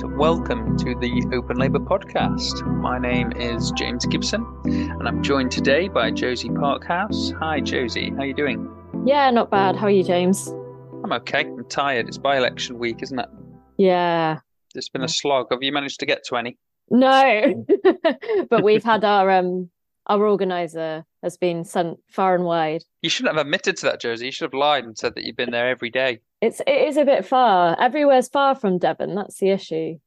and welcome to the Open Labour podcast. My name is James Gibson, and I'm joined today by Josie Parkhouse. Hi, Josie. How are you doing? Yeah, not bad. How are you, James? I'm okay. I'm tired. It's by-election week, isn't it? Yeah. It's been a slog. Have you managed to get to any? No, but we've had our um our organizer has been sent far and wide. You shouldn't have admitted to that, Josie. You should have lied and said that you've been there every day. It's it is a bit far. Everywhere's far from Devon. That's the issue.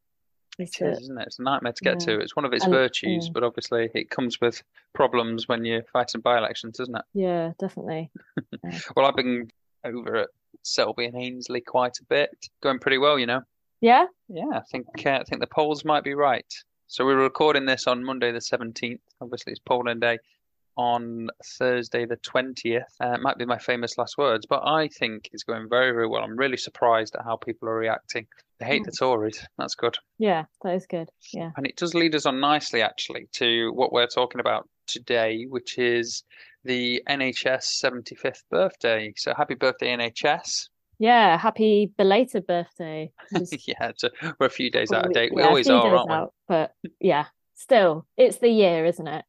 It is, isn't it? It's a nightmare to get Yeah. to. It's one of its And- virtues, yeah. but obviously it comes with problems when you're fighting by-elections, doesn't it? Yeah, definitely. Well, I've been over at Selby and Ainsty quite a bit, going pretty well, you know. Yeah. Yeah, I think uh, I think the polls might be right. So we're recording this on Monday the 17th. Obviously, it's polling day on Thursday the 20th. Uh, it might be my famous last words, but I think it's going very, very well. I'm really surprised at how people are reacting. They hate the Tories. That's good. Yeah, that is good. Yeah. And it does lead us on nicely, actually, to what we're talking about today, which is the NHS 75th birthday. So happy birthday, NHS. Yeah. Happy belated birthday. Yeah, a, we're a few days out of date. We yeah, always are, aren't we? out, but yeah, still, it's the year, isn't it?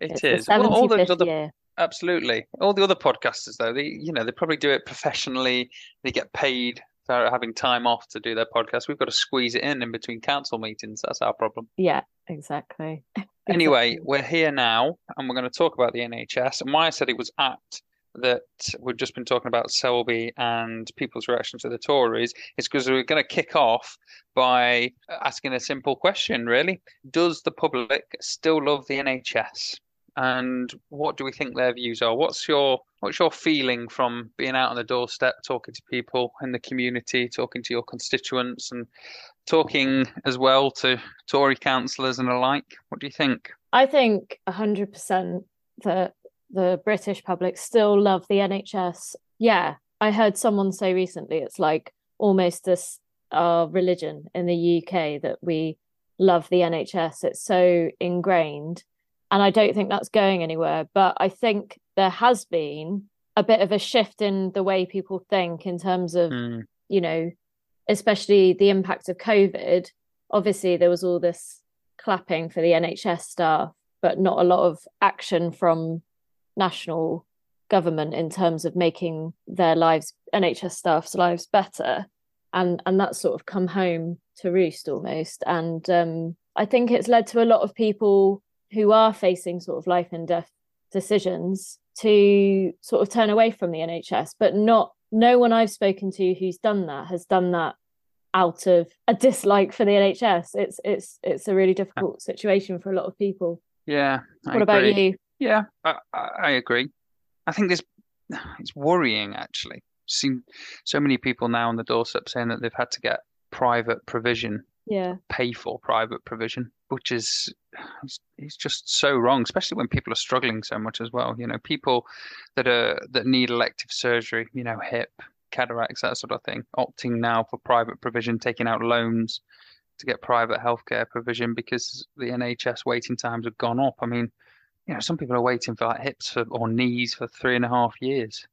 It It's is. Well, all those other year. Absolutely. All the other podcasters, though, they, you know, they probably do it professionally. They get paid for having time off to do their podcast. We've got to squeeze it in in between council meetings. That's our problem. Yeah, exactly. Anyway, we're here now, and we're going to talk about the NHS. And why I said it was apt that we've just been talking about Selby and people's reaction to the Tories is because we're going to kick off by asking a simple question, really. Does the public still love the NHS? And what do we think their views are? What's your what's your feeling from being out on the doorstep, talking to people in the community, talking to your constituents, and talking as well to Tory councillors and alike? What do you think? I think 100% that the British public still love the NHS. Yeah, I heard someone say recently it's like almost this our religion in the UK that we love the NHS. It's so ingrained. And I don't think that's going anywhere. But I think there has been a bit of a shift in the way people think in terms of Hmm. you know, especially the impact of COVID. Obviously, there was all this clapping for the NHS staff, but not a lot of action from national government in terms of making their lives, NHS staff's lives better. And and that's sort of come home to roost almost. And um, I think it's led to a lot of people who are facing sort of life and death decisions to sort of turn away from the NHS, but not no one I've spoken to who's done that has done that out of a dislike for the NHS. It's it's it's a really difficult situation for a lot of people. Yeah, I What about you? Yeah, I, I I agree. I think this it's worrying actually. Seen so many people now on the doorstep saying that they've had to get private provision, Yeah, pay for private provision, which is it's, just so wrong, especially when people are struggling so much as well. You know, people that are that need elective surgery, you know, hip, cataracts, that sort of thing, opting now for private provision, taking out loans to get private healthcare provision because the NHS waiting times have gone up. I mean, you know, some people are waiting for like hips for, or knees for three and a half years.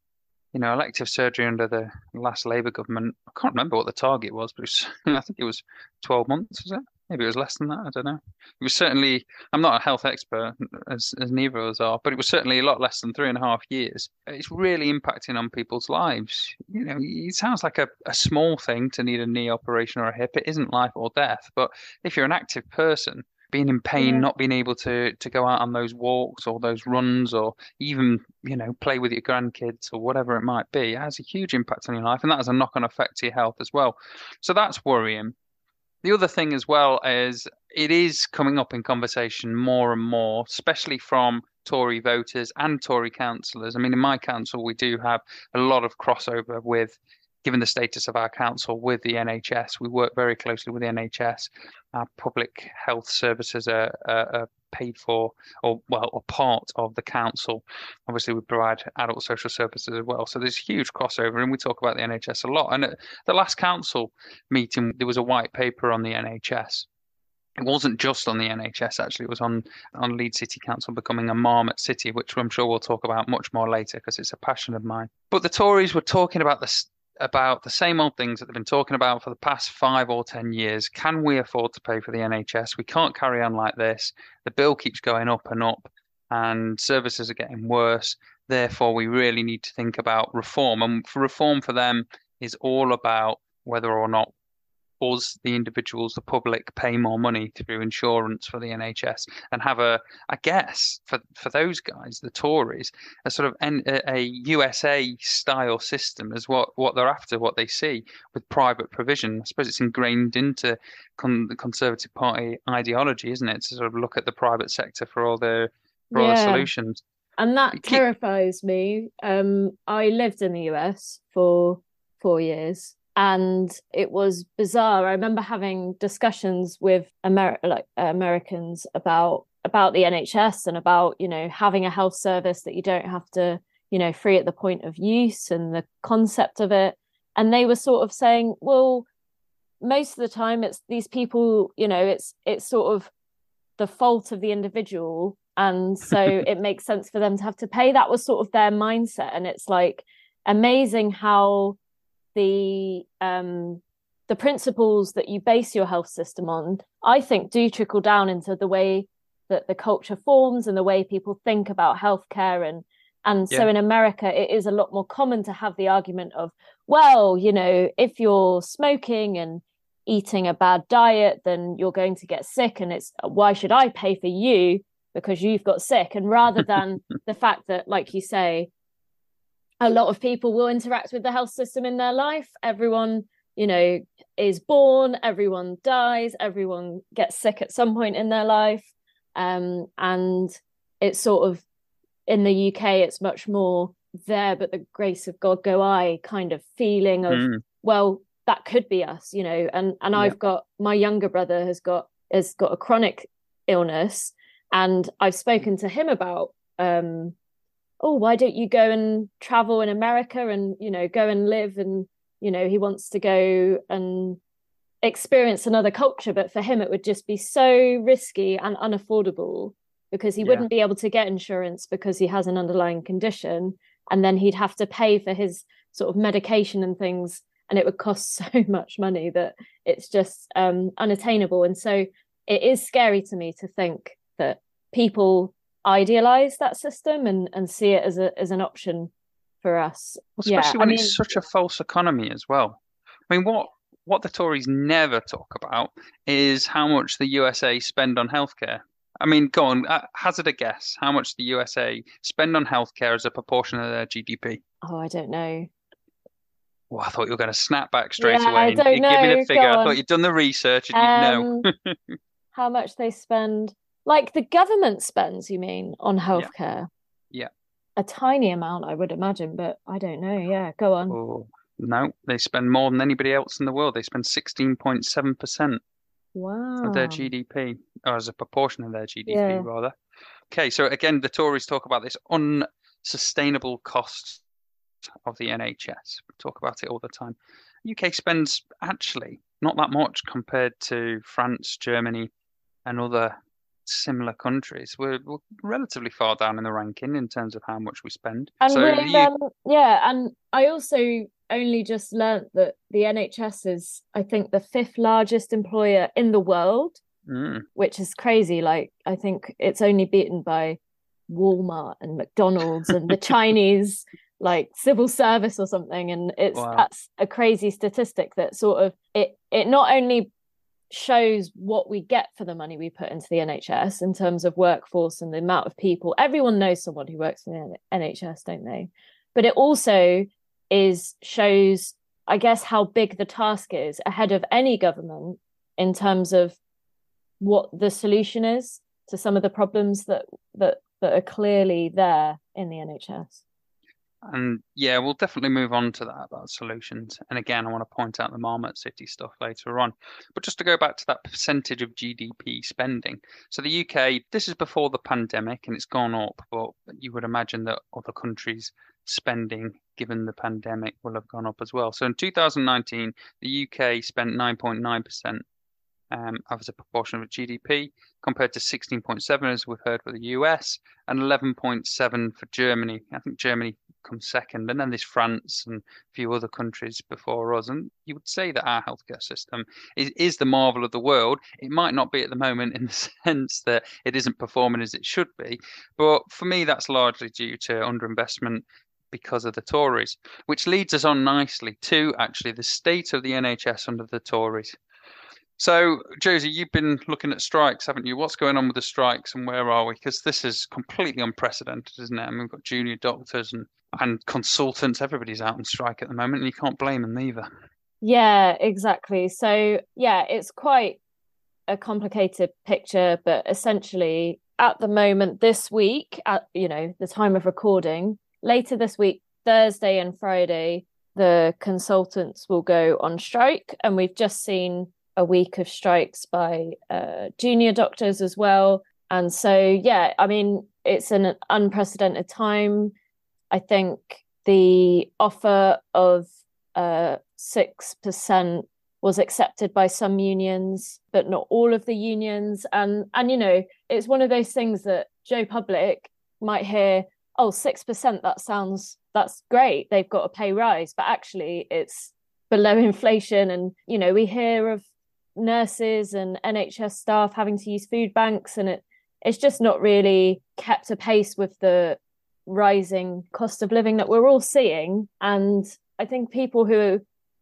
You know, elective surgery under the last Labour government, I can't remember what the target was, but was, I think it was 12 months, was it? Maybe it was less than that. I don't know. It was certainly, I'm not a health expert, as, as neither of us are, but it was certainly a lot less than three and a half years. It's really impacting on people's lives. You know, it sounds like a, a small thing to need a knee operation or a hip. It isn't life or death. But if you're an active person, being in pain, Yeah. not being able to to go out on those walks or those runs or even, you know, play with your grandkids or whatever it might be, it has a huge impact on your life. And that has a knock-on effect to your health as well. So that's worrying. The other thing as well is it is coming up in conversation more and more, especially from Tory voters and Tory councillors. I mean, in my council, we do have a lot of crossover with, given the status of our council, with the NHS. We work very closely with the NHS. Our public health services are, are, are paid for, or well, a part of the council. Obviously, we provide adult social services as well. So there's huge crossover, and we talk about the NHS a lot. And at the last council meeting, there was a white paper on the NHS. It wasn't just on the NHS, actually. It was on on Leeds City Council becoming a marmot city, which I'm sure we'll talk about much more later because it's a passion of mine. But the Tories were talking about this about the same old things that they've been talking about for the past five or 10 years. Can we afford to pay for the NHS? We can't carry on like this. The bill keeps going up and up, and services are getting worse. Therefore, we really need to think about reform. And for reform for them is all about whether or not us, the individuals, the public, pay more money through insurance for the NHS and have a, I guess, for for those guys, the Tories, a sort of an, a, USA style system is what what they're after, what they see with private provision. I suppose it's ingrained into con, the Conservative Party ideology, isn't it, to sort of look at the private sector for all the for all the solutions. And that terrifies me. Um, I lived in the US for four years and it was bizarre. I remember having discussions with Amer- like uh, Americans about about the NHS and about you know having a health service that you don't have to you know free at the point of use and the concept of it, and they were sort of saying, well, most of the time it's these people, you know, it's it's sort of the fault of the individual, and so it makes sense for them to have to pay. That was sort of their mindset, and it's like amazing how the um, the principles that you base your health system on, I think, do trickle down into the way that the culture forms and the way people think about healthcare and and yeah. so in America, it is a lot more common to have the argument of, well, you know, if you're smoking and eating a bad diet, then you're going to get sick. And it's why should I pay for you because you've got sick? And rather than the fact that, like you say, a lot of people will interact with the health system in their life. Everyone, you know, is born, everyone dies, everyone gets sick at some point in their life. Um, and it's sort of in the UK, it's much more there, but the grace of God go I kind of feeling of, mm. well, that could be us, you know. And and yeah. I've got my younger brother has got has got a chronic illness, and I've spoken to him about um oh why don't you go and travel in america and you know go and live and you know he wants to go and experience another culture. But for him it would just be so risky and unaffordable because he yeah. wouldn't be able to get insurance because he has an underlying condition. And then he'd have to pay for his sort of medication and things. And it would cost so much money that it's just um, unattainable. And so it is scary to me to think that people idealize that system and and see it as a as an option for us. Well, especially yeah, when I mean, it's such a false economy as well. I mean, what what the Tories never talk about is how much the USA spend on healthcare. I mean, go on, uh, hazard a guess how much the USA spend on healthcare as a proportion of their GDP. Oh, I don't know. Well, I thought you were going to snap back straight yeah, away. I don't know. Give me the figure. I thought you'd done the research and um, you'd know. Um, how much they spend? Like the government spends, you mean, on healthcare? Yeah. yeah. A tiny amount, I would imagine, but I don't know. Yeah, go on. Oh, no, they spend more than anybody else in the world. They spend 16.7% wow. of their GDP, or oh, as a proportion of their GDP, yeah. rather. Okay, so again, the Tories talk about this unsustainable cost of the NHS. We talk about it all the time. UK spends actually not that much compared to France, Germany, and other similar countries. We're, we're, relatively far down in the ranking in terms of how much we spend. And so you... um, yeah, and I also only just learnt that the NHS is, I think, the fifth largest employer in the world, mm. which is crazy. Like, I think it's only beaten by Walmart and McDonald's and the Chinese like civil service or something and it's wow. that's a crazy statistic that sort of it it not only shows what we get for the money we put into the NHS in terms of workforce and the amount of people. Everyone knows someone who works in the NHS, don't they? But it also is shows, I guess, how big the task is ahead of any government in terms of what the solution is to some of the problems that that that are clearly there in the NHS. And yeah, we'll definitely move on to that about solutions. And again, I want to point out the Marmot City stuff later on. But just to go back to that percentage of GDP spending. So the UK, this is before the pandemic and it's gone up, but you would imagine that other countries' spending, given the pandemic, will have gone up as well. So in 2019, the UK spent 9.9% um, as a proportion of GDP, compared to 16.7 as we've heard for the US, and 11.7 for Germany. I think Germany comes second, and then there's France and a few other countries before us. And you would say that our healthcare system is, is the marvel of the world. It might not be at the moment in the sense that it isn't performing as it should be, but for me, that's largely due to underinvestment because of the Tories, which leads us on nicely to actually the state of the NHS under the Tories. So, Josie, you've been looking at strikes, haven't you? What's going on with the strikes and where are we? Because this is completely unprecedented, isn't it? I mean, we've got junior doctors and, and consultants. Everybody's out on strike at the moment, and you can't blame them either. Yeah, exactly. So, yeah, it's quite a complicated picture, but essentially, at the moment, this week, at you know the time of recording, later this week, Thursday and Friday, the consultants will go on strike, and we've just seen a week of strikes by uh, junior doctors as well. And so, yeah, I mean, it's an unprecedented time. I think the offer of uh, 6% was accepted by some unions, but not all of the unions. And, and, you know, it's one of those things that Joe Public might hear, oh, 6%, that sounds, that's great. They've got a pay rise. But actually, it's below inflation. And, you know, we hear of nurses and NHS staff having to use food banks, and it it's just not really kept a pace with the rising cost of living that we're all seeing. And I think people who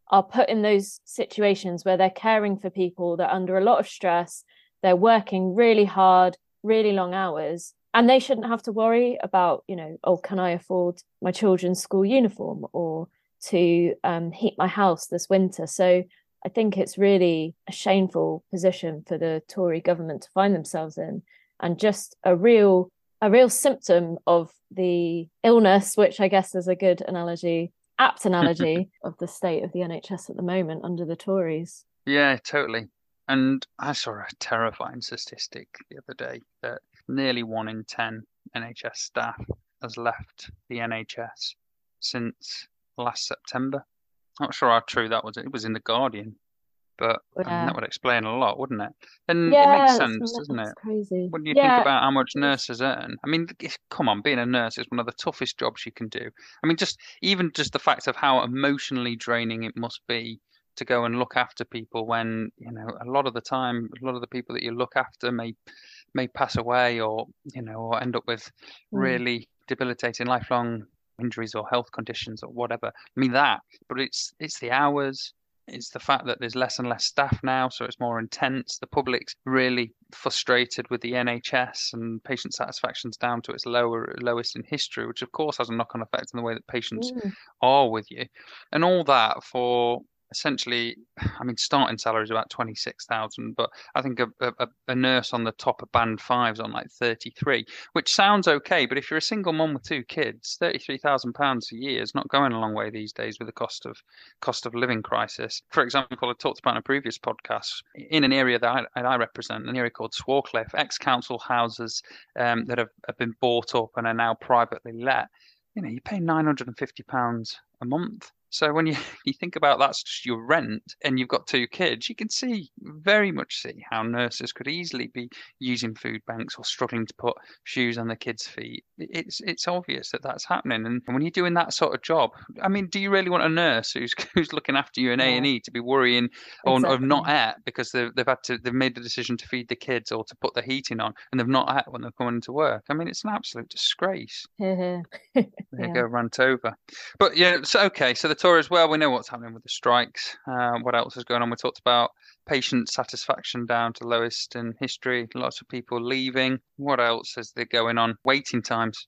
are put in those situations where they're caring for people that are under a lot of stress, they're working really hard, really long hours, and they shouldn't have to worry about, you know, oh, can I afford my children's school uniform or to um, heat my house this winter? So I think it's really a shameful position for the Tory government to find themselves in, and just a real a real symptom of the illness, which I guess is a good analogy, apt analogy of the state of the NHS at the moment under the Tories. Yeah, totally. And I saw a terrifying statistic the other day that nearly one in 10 NHS staff has left the NHS since last September. Not sure how true that was. It was in the Guardian, but yeah. I mean, that would explain a lot, wouldn't it? And yeah, it makes sense, doesn't it? Crazy. When you yeah. think about how much nurses earn, I mean, come on, being a nurse is one of the toughest jobs you can do. I mean, just even just the fact of how emotionally draining it must be to go and look after people when you know a lot of the time, a lot of the people that you look after may may pass away or you know or end up with mm. really debilitating lifelong injuries or health conditions or whatever. I mean that, but it's it's the hours, it's the fact that there's less and less staff now, so it's more intense. The public's really frustrated with the NHS, and patient satisfaction's down to its lower lowest in history, which of course has a knock-on effect on the way that patients mm. are with you, and all that for essentially, I mean, starting salary is about 26,000, but I think a, a, a, nurse on the top of band five is on like 33, which sounds okay. But if you're a single mom with two kids, 33,000 pounds a year is not going a long way these days with the cost of cost of living crisis. For example, I talked about in a previous podcast in an area that I, I represent, an area called Swarcliffe, ex-council houses um, that have, have been bought up and are now privately let. You know, you pay 950 pounds a month so when you, you think about that's just your rent and you've got two kids, you can see very much see how nurses could easily be using food banks or struggling to put shoes on the kids' feet. It's it's obvious that that's happening. And when you're doing that sort of job, I mean, do you really want a nurse who's who's looking after you in A and E to be worrying exactly. or, not at because they've they've had to they've made the decision to feed the kids or to put the heating on and they've not at when they're coming to work? I mean, it's an absolute disgrace. Mm-hmm. yeah. You go, rant over. But yeah, so okay, so the Tories, well, we know what's happening with the strikes. Uh, what else is going on? We talked about patient satisfaction down to lowest in history. Lots of people leaving. What else is there going on? Waiting times.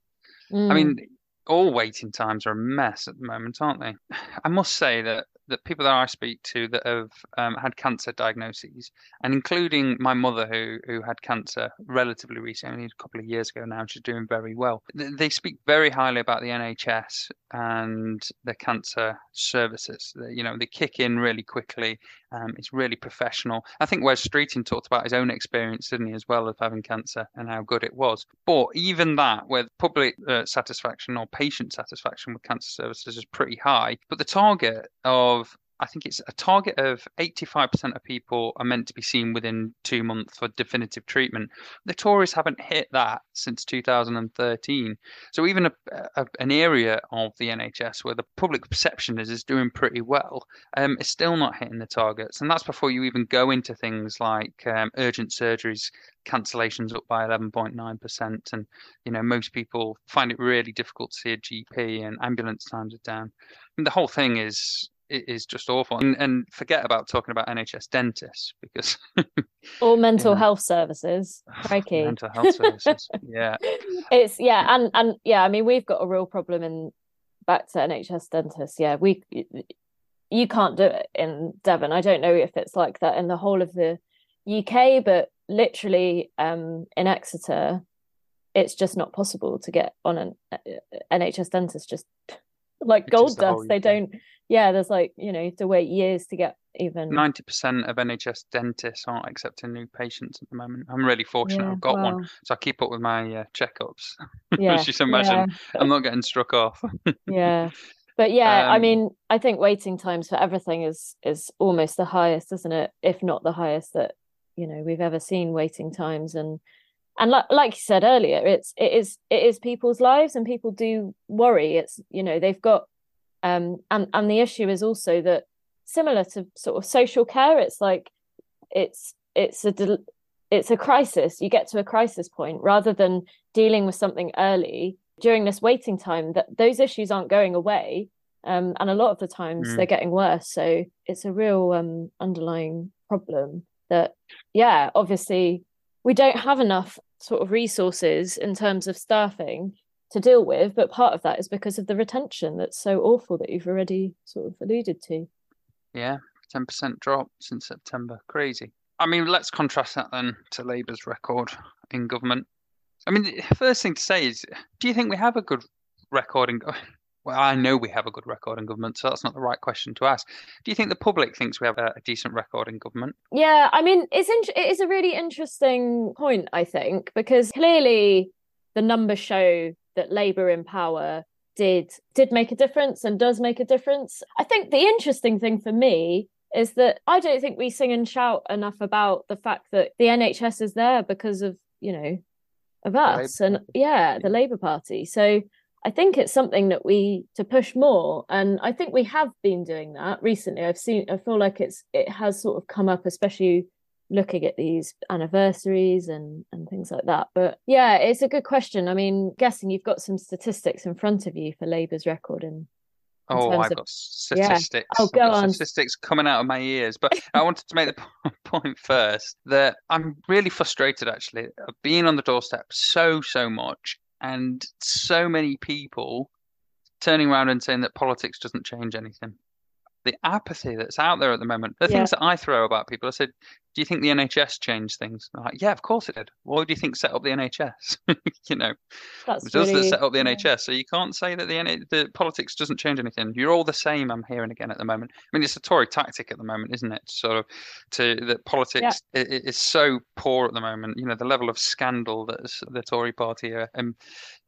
Mm. I mean, mm. all waiting times are a mess at the moment, aren't they? I must say that that people that I speak to that have um, had cancer diagnoses, and including my mother who who had cancer relatively recently, a couple of years ago now, she's doing very well. They speak very highly about the NHS and the cancer services. You know, they kick in really quickly. Um, it's really professional. I think Wes Streeting talked about his own experience, didn't he, as well, of having cancer and how good it was. But even that, with public uh, satisfaction or patient satisfaction with cancer services is pretty high. But the target of I think it's a target of 85% of people are meant to be seen within two months for definitive treatment. The Tories haven't hit that since 2013. So even a, a, an area of the NHS where the public perception is is doing pretty well, um, is still not hitting the targets. And that's before you even go into things like um, urgent surgeries cancellations up by 11.9% and you know most people find it really difficult to see a gp and ambulance times are down the whole thing is is just awful. And, and forget about talking about NHS dentists because or mental health services. Crikey. mental health services. Yeah. It's yeah, and and yeah, I mean we've got a real problem in back to NHS dentists. Yeah, we you can't do it in Devon. I don't know if it's like that in the whole of the UK, but literally um in Exeter, it's just not possible to get on an uh, NHS dentist just like gold dust. They don't yeah, there's like, you know, you have to wait years to get even 90% of NHS dentists aren't accepting new patients at the moment. I'm really fortunate yeah, I've got wow. one. So I keep up with my uh, checkups. Yeah. Which you imagine yeah. I'm not getting struck off. yeah. But yeah, um, I mean, I think waiting times for everything is is almost the highest, isn't it? If not the highest that, you know, we've ever seen waiting times and and like, like you said earlier, it's it is it is people's lives and people do worry. It's you know, they've got um, and and the issue is also that similar to sort of social care, it's like it's it's a it's a crisis. You get to a crisis point rather than dealing with something early during this waiting time. That those issues aren't going away, um, and a lot of the times mm. they're getting worse. So it's a real um, underlying problem that, yeah, obviously we don't have enough sort of resources in terms of staffing to deal with but part of that is because of the retention that's so awful that you've already sort of alluded to yeah 10% drop since september crazy i mean let's contrast that then to labour's record in government i mean the first thing to say is do you think we have a good record in well, I know we have a good record in government, so that's not the right question to ask. Do you think the public thinks we have a, a decent record in government? Yeah, I mean, it's in, it is a really interesting point, I think, because clearly the numbers show that Labour in power did did make a difference and does make a difference. I think the interesting thing for me is that I don't think we sing and shout enough about the fact that the NHS is there because of, you know, of us and yeah, the Labour Party. So I think it's something that we to push more and I think we have been doing that recently. I've seen I feel like it's it has sort of come up especially looking at these anniversaries and and things like that but yeah it's a good question i mean guessing you've got some statistics in front of you for labour's record in, oh i've of, got statistics yeah. oh go on statistics coming out of my ears but i wanted to make the point first that i'm really frustrated actually of being on the doorstep so so much and so many people turning around and saying that politics doesn't change anything the apathy that's out there at the moment. The yeah. things that I throw about people, I said, "Do you think the NHS changed things?" like, "Yeah, of course it did." Why do you think set up the NHS? you know, that's it does really, that set up the yeah. NHS. So you can't say that the the politics doesn't change anything. You're all the same. I'm hearing again at the moment. I mean, it's a Tory tactic at the moment, isn't it? Sort of to that politics yeah. is, is so poor at the moment. You know, the level of scandal that the Tory party are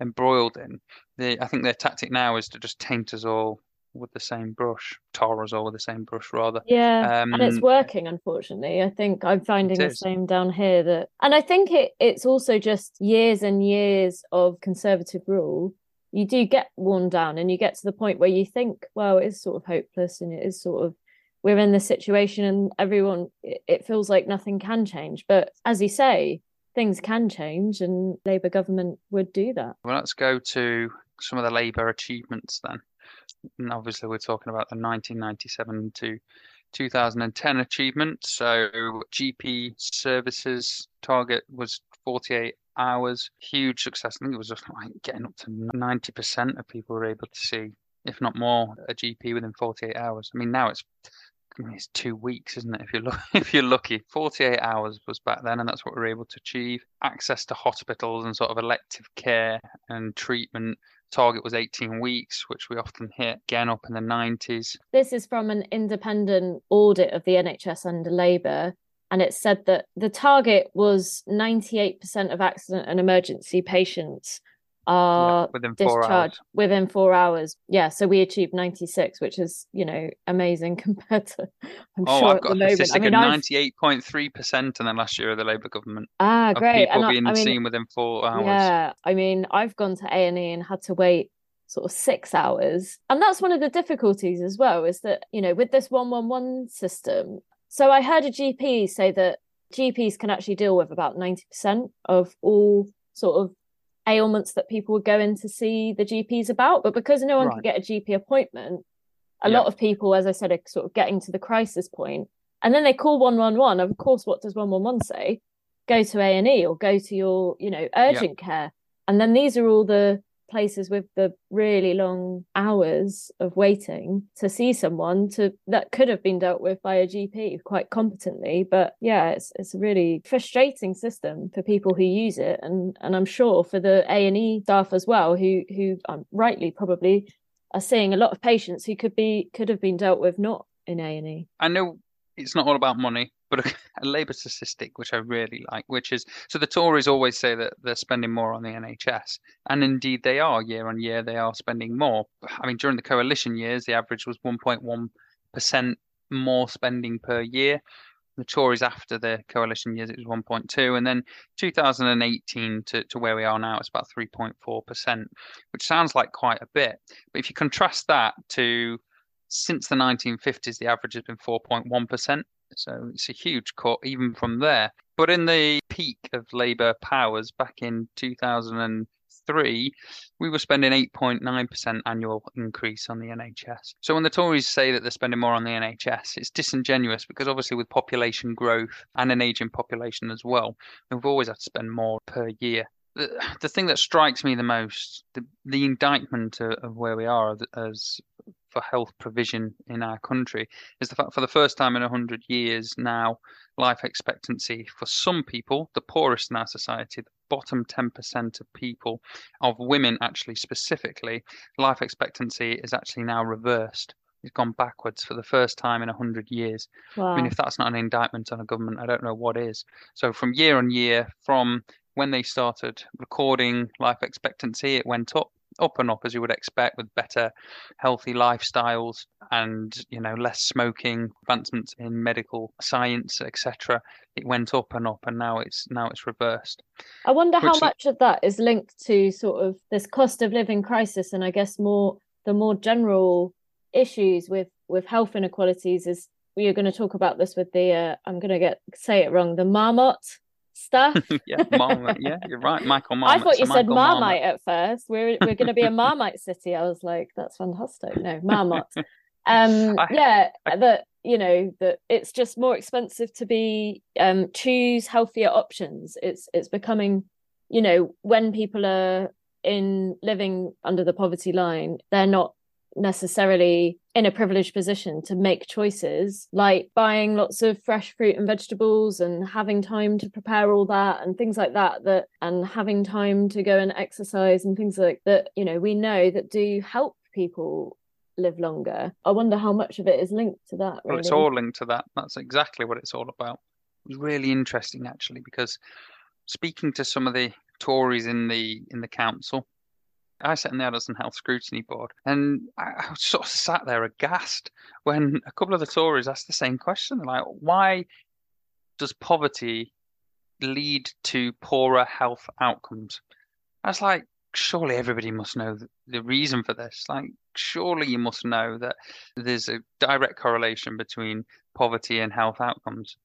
embroiled in. The, I think their tactic now is to just taint us all with the same brush, tar us all with the same brush, rather. Yeah, um, and it's working. Unfortunately, I think I'm finding the same down here. That, and I think it it's also just years and years of conservative rule. You do get worn down, and you get to the point where you think, well, it is sort of hopeless, and it is sort of we're in this situation, and everyone it feels like nothing can change. But as you say, things can change, and Labour government would do that. Well, let's go to some of the Labour achievements then obviously we're talking about the 1997 to 2010 achievement. So GP services target was 48 hours, huge success. I think it was just like getting up to 90% of people were able to see, if not more, a GP within 48 hours. I mean, now it's I mean, it's two weeks, isn't it? If you're if you're lucky, 48 hours was back then, and that's what we are able to achieve. Access to hospitals and sort of elective care and treatment target was 18 weeks, which we often hit again up in the 90s. This is from an independent audit of the NHS under Labour. And it said that the target was 98% of accident and emergency patients are yeah, within discharged hours. within four hours. Yeah, so we achieved 96, which is, you know, amazing compared to, I'm oh, sure I've at got the a moment. I mean, of 98.3% in the last year of the Labour government ah, great. people And I, being I mean, seen within four hours. yeah, I mean, I've gone to A&E and had to wait sort of six hours. And that's one of the difficulties as well, is that, you know, with this 111 system. So I heard a GP say that GPs can actually deal with about 90% of all sort of ailments that people would go in to see the GPs about. But because no one Right. can get a GP appointment, a Yeah. lot of people, as I said, are sort of getting to the crisis point, and then they call one one one. Of course, what does one one one say? Go to A and E or go to your, you know, urgent care. And then these are all the places with the really long hours of waiting to see someone to that could have been dealt with by a GP quite competently. But yeah, it's it's a really frustrating system for people who use it, and and I'm sure for the A and E staff as well, who who um, rightly probably are seeing a lot of patients who could be could have been dealt with not in A and E. I know it's not all about money, but a, a Labour statistic which I really like, which is so the Tories always say that they're spending more on the NHS, and indeed they are year on year. They are spending more. I mean, during the coalition years, the average was 1.1% more spending per year. The Tories after the coalition years, it was 1.2, and then 2018 to, to where we are now, it's about 3.4%, which sounds like quite a bit. But if you contrast that to since the 1950s, the average has been 4.1%. So it's a huge cut even from there. But in the peak of Labour powers back in 2003, we were spending 8.9% annual increase on the NHS. So when the Tories say that they're spending more on the NHS, it's disingenuous because obviously with population growth and an aging population as well, we've always had to spend more per year the, thing that strikes me the most, the, the indictment of, of where we are as for health provision in our country, is the fact for the first time in 100 years now, life expectancy for some people, the poorest in our society, the bottom 10% of people, of women actually specifically, life expectancy is actually now reversed. It's gone backwards for the first time in 100 years. Wow. I mean, if that's not an indictment on a government, I don't know what is. So from year on year, from when they started recording life expectancy, it went up, up and up as you would expect, with better, healthy lifestyles and you know less smoking, advancements in medical science, etc. It went up and up, and now it's now it's reversed. I wonder how Which- much of that is linked to sort of this cost of living crisis, and I guess more the more general issues with with health inequalities is we are going to talk about this with the uh, I'm going to get say it wrong the Marmot stuff. yeah, Marmite. Yeah, you're right, Michael I Marmite. thought So you said Michael Marmite at first. We're we're going to be a Marmite city. I was like, that's fantastic. No, Marmot. Um, I- yeah, I- that you know that it's just more expensive to be um choose healthier options. It's it's becoming, you know, when people are in living under the poverty line, they're not necessarily in a privileged position to make choices like buying lots of fresh fruit and vegetables and having time to prepare all that and things like that that and having time to go and exercise and things like that you know we know that do help people live longer i wonder how much of it is linked to that Well, it's all linked to that. That's exactly what it's all about. It was really interesting actually because speaking to some of the Tories in the in the council, I sat in the Adults and Health Scrutiny Board, and I, I sort of sat there aghast when a couple of the Tories asked the same question. Like, why does poverty lead to poorer health outcomes? I was like, surely everybody must know the reason for this. Like, surely you must know that there's a direct correlation between poverty and health outcomes.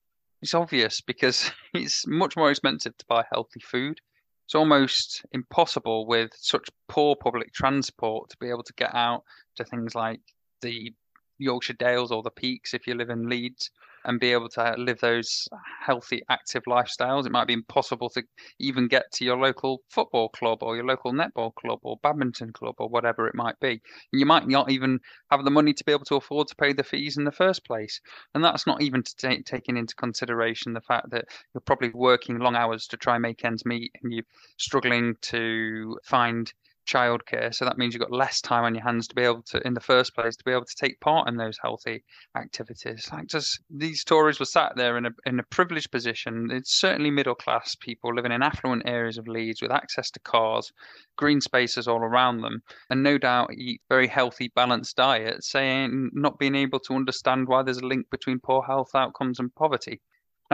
It's obvious because it's much more expensive to buy healthy food. It's almost impossible with such poor public transport to be able to get out to things like the Yorkshire Dales or the Peaks if you live in Leeds and be able to live those healthy, active lifestyles. It might be impossible to even get to your local football club or your local netball club or badminton club or whatever it might be. And you might not even have the money to be able to afford to pay the fees in the first place. And that's not even taking into consideration the fact that you're probably working long hours to try and make ends meet and you're struggling to find childcare. So that means you've got less time on your hands to be able to, in the first place, to be able to take part in those healthy activities. Like just these Tories were sat there in a in a privileged position. It's certainly middle class people living in affluent areas of Leeds with access to cars, green spaces all around them, and no doubt eat very healthy, balanced diet, saying not being able to understand why there's a link between poor health outcomes and poverty.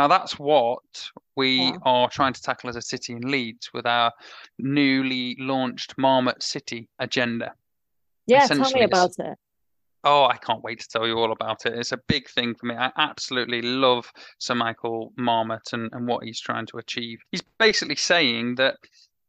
Now, that's what we yeah. are trying to tackle as a city in Leeds with our newly launched Marmot City agenda. Yeah, tell me about it. Oh, I can't wait to tell you all about it. It's a big thing for me. I absolutely love Sir Michael Marmot and, and what he's trying to achieve. He's basically saying that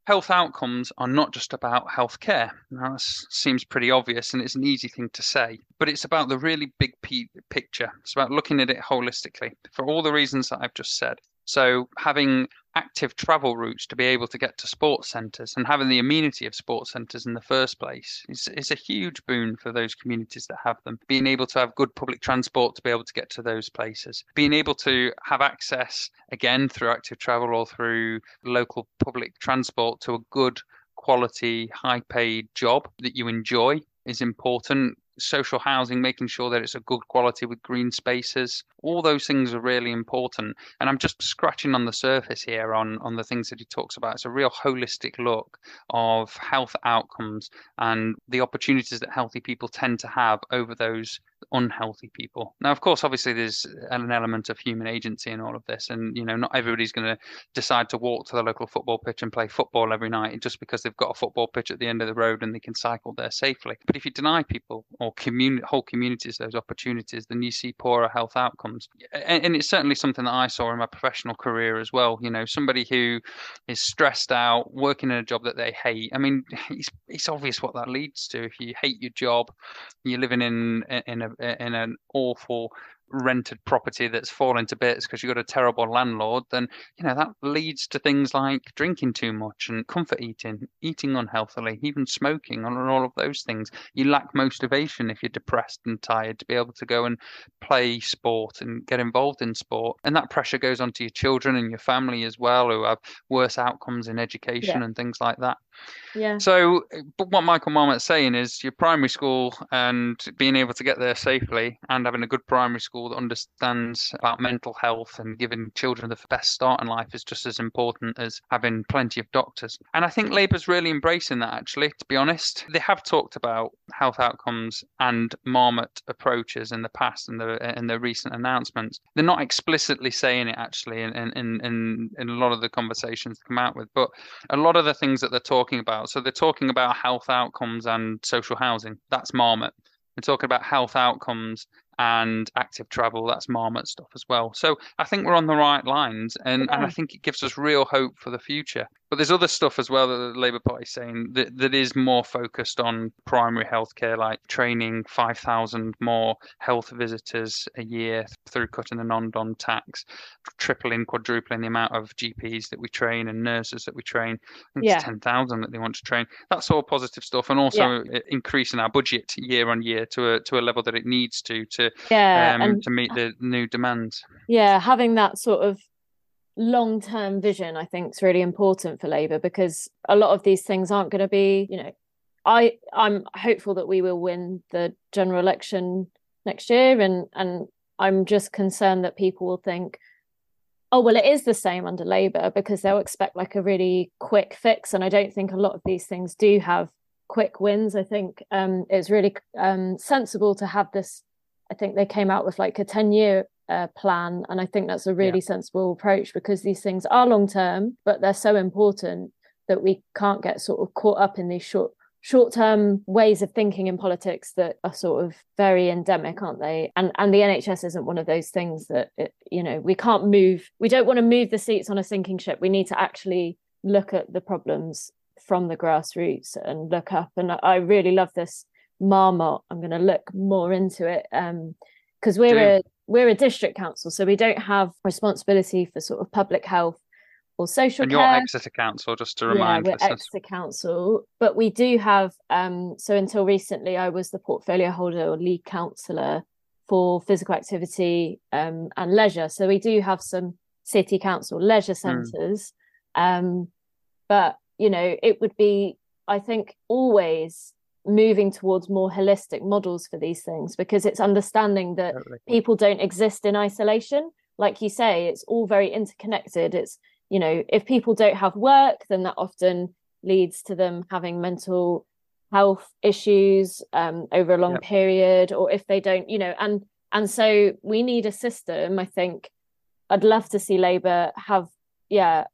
health outcomes are not just about healthcare. Now, that seems pretty obvious and it's an easy thing to say, but it's about the really big p- picture. It's about looking at it holistically for all the reasons that I've just said. So, having active travel routes to be able to get to sports centres and having the amenity of sports centres in the first place is, is a huge boon for those communities that have them. Being able to have good public transport to be able to get to those places, being able to have access again through active travel or through local public transport to a good quality, high paid job that you enjoy is important social housing, making sure that it's a good quality with green spaces. All those things are really important. And I'm just scratching on the surface here on, on the things that he talks about. It's a real holistic look of health outcomes and the opportunities that healthy people tend to have over those unhealthy people. Now, of course, obviously there's an element of human agency in all of this, and you know, not everybody's going to decide to walk to the local football pitch and play football every night just because they've got a football pitch at the end of the road and they can cycle there safely. But if you deny people or whole communities those opportunities, then you see poorer health outcomes. And, and it's certainly something that I saw in my professional career as well. You know, somebody who is stressed out, working in a job that they hate. I mean, it's it's obvious what that leads to. If you hate your job, you're living in in a in an awful rented property that's fallen to bits because you've got a terrible landlord, then you know that leads to things like drinking too much and comfort eating, eating unhealthily, even smoking, and all of those things. You lack motivation if you're depressed and tired to be able to go and play sport and get involved in sport, and that pressure goes onto your children and your family as well, who have worse outcomes in education yeah. and things like that. Yeah. So, but what Michael Marmot's saying is your primary school and being able to get there safely and having a good primary school that understands about mental health and giving children the best start in life is just as important as having plenty of doctors. And I think Labour's really embracing that, actually, to be honest. They have talked about health outcomes and Marmot approaches in the past and the in the recent announcements. They're not explicitly saying it, actually, in, in, in, in a lot of the conversations they come out with, but a lot of the things that they're talking about. So they're talking about health outcomes and social housing. That's Marmot. They're talking about health outcomes and active travel. That's Marmot stuff as well. So I think we're on the right lines, and, yeah. and I think it gives us real hope for the future. But there's other stuff as well that the Labour Party is saying that, that is more focused on primary healthcare, like training 5,000 more health visitors a year through cutting the non-dom tax, tripling, quadrupling the amount of GPs that we train and nurses that we train. yeah. 10,000 that they want to train. That's all positive stuff, and also yeah. increasing our budget year on year to a to a level that it needs to to yeah, um, and, to meet the new demands. Yeah, having that sort of long term vision i think is really important for labour because a lot of these things aren't going to be you know i i'm hopeful that we will win the general election next year and and i'm just concerned that people will think oh well it is the same under labour because they'll expect like a really quick fix and i don't think a lot of these things do have quick wins. I think um, it's really um, sensible to have this i think they came out with like a 10 year uh, plan. And I think that's a really yeah. sensible approach because these things are long term, but they're so important that we can't get sort of caught up in these short short term ways of thinking in politics that are sort of very endemic aren't they and and the NHS isn't one of those things that it, you know we can't move we don't want to move the seats on a sinking ship we need to actually look at the problems from the grassroots and look up and I really love this marmot I'm going to look more into it um because we're a we're a district council, so we don't have responsibility for sort of public health or social and care. you're Exeter Council, just to remind yeah, we're listeners. Exeter Council, but we do have. Um, so until recently, I was the portfolio holder or lead councillor for physical activity um, and leisure. So we do have some city council leisure hmm. centres, mm. um, but you know it would be I think always moving towards more holistic models for these things because it's understanding that totally. people don't exist in isolation. Like you say, it's all very interconnected. It's, you know, if people don't have work, then that often leads to them having mental health issues um, over a long yep. period, or if they don't, you know, and and so we need a system. I think I'd love to see Labour have, yeah,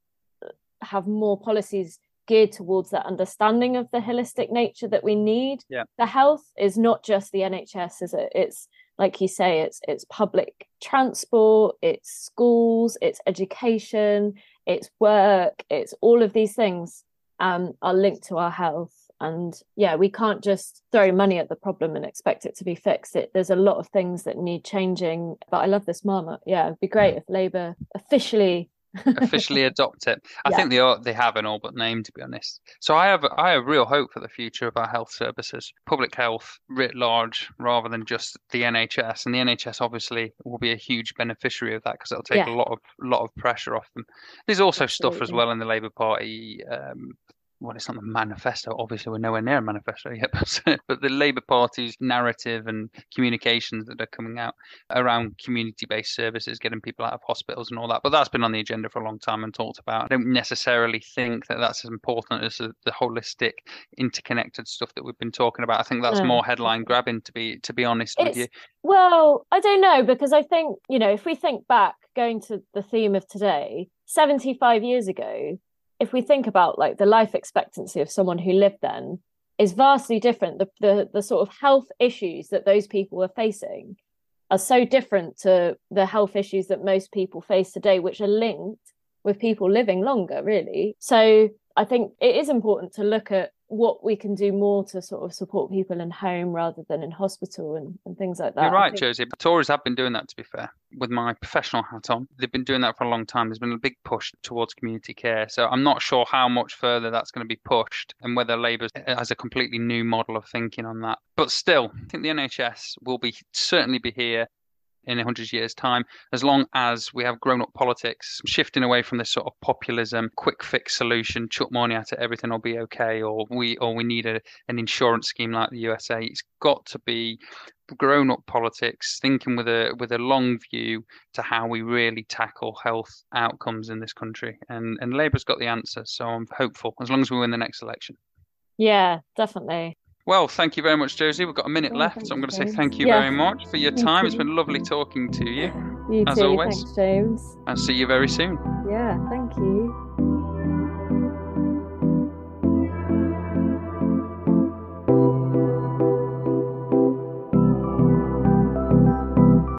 have more policies geared towards that understanding of the holistic nature that we need. Yeah. The health is not just the NHS, is it? It's like you say, it's it's public transport, it's schools, it's education, it's work, it's all of these things um, are linked to our health. And yeah, we can't just throw money at the problem and expect it to be fixed. It, there's a lot of things that need changing. But I love this marmot. Yeah, it'd be great if Labour officially officially adopt it. I yeah. think they are, they have an all but name to be honest. So I have I have real hope for the future of our health services, public health writ large, rather than just the NHS. And the NHS obviously will be a huge beneficiary of that because it'll take yeah. a lot of lot of pressure off them. There's also Absolutely. stuff as well in the Labour Party um, well, it's not the manifesto. Obviously, we're nowhere near a manifesto yet, but, but the Labour Party's narrative and communications that are coming out around community-based services, getting people out of hospitals and all that. But that's been on the agenda for a long time and talked about. I don't necessarily think that that's as important as the, the holistic, interconnected stuff that we've been talking about. I think that's hmm. more headline grabbing, to be to be honest it's, with you. Well, I don't know because I think you know if we think back, going to the theme of today, seventy-five years ago if we think about like the life expectancy of someone who lived then is vastly different. The, the the sort of health issues that those people were facing are so different to the health issues that most people face today which are linked with people living longer really. So i think it is important to look at what we can do more to sort of support people in home rather than in hospital and, and things like that. You're right, Josie. But Tories have been doing that, to be fair, with my professional hat on. They've been doing that for a long time. There's been a big push towards community care. So I'm not sure how much further that's going to be pushed and whether Labour uh, has a completely new model of thinking on that. But still, I think the NHS will be certainly be here in 100 years' time, as long as we have grown up politics shifting away from this sort of populism, quick fix solution, chuck money at it, everything will be okay, or we or we need a, an insurance scheme like the USA. It's got to be grown up politics, thinking with a with a long view to how we really tackle health outcomes in this country. And and Labour's got the answer, so I'm hopeful as long as we win the next election. Yeah, definitely. Well, thank you very much, Josie. We've got a minute oh, left, so I'm going to say thank you yeah. very much for your time. It's been lovely talking to you. You as too. always. Thanks, James. I'll see you very soon. Yeah, thank you.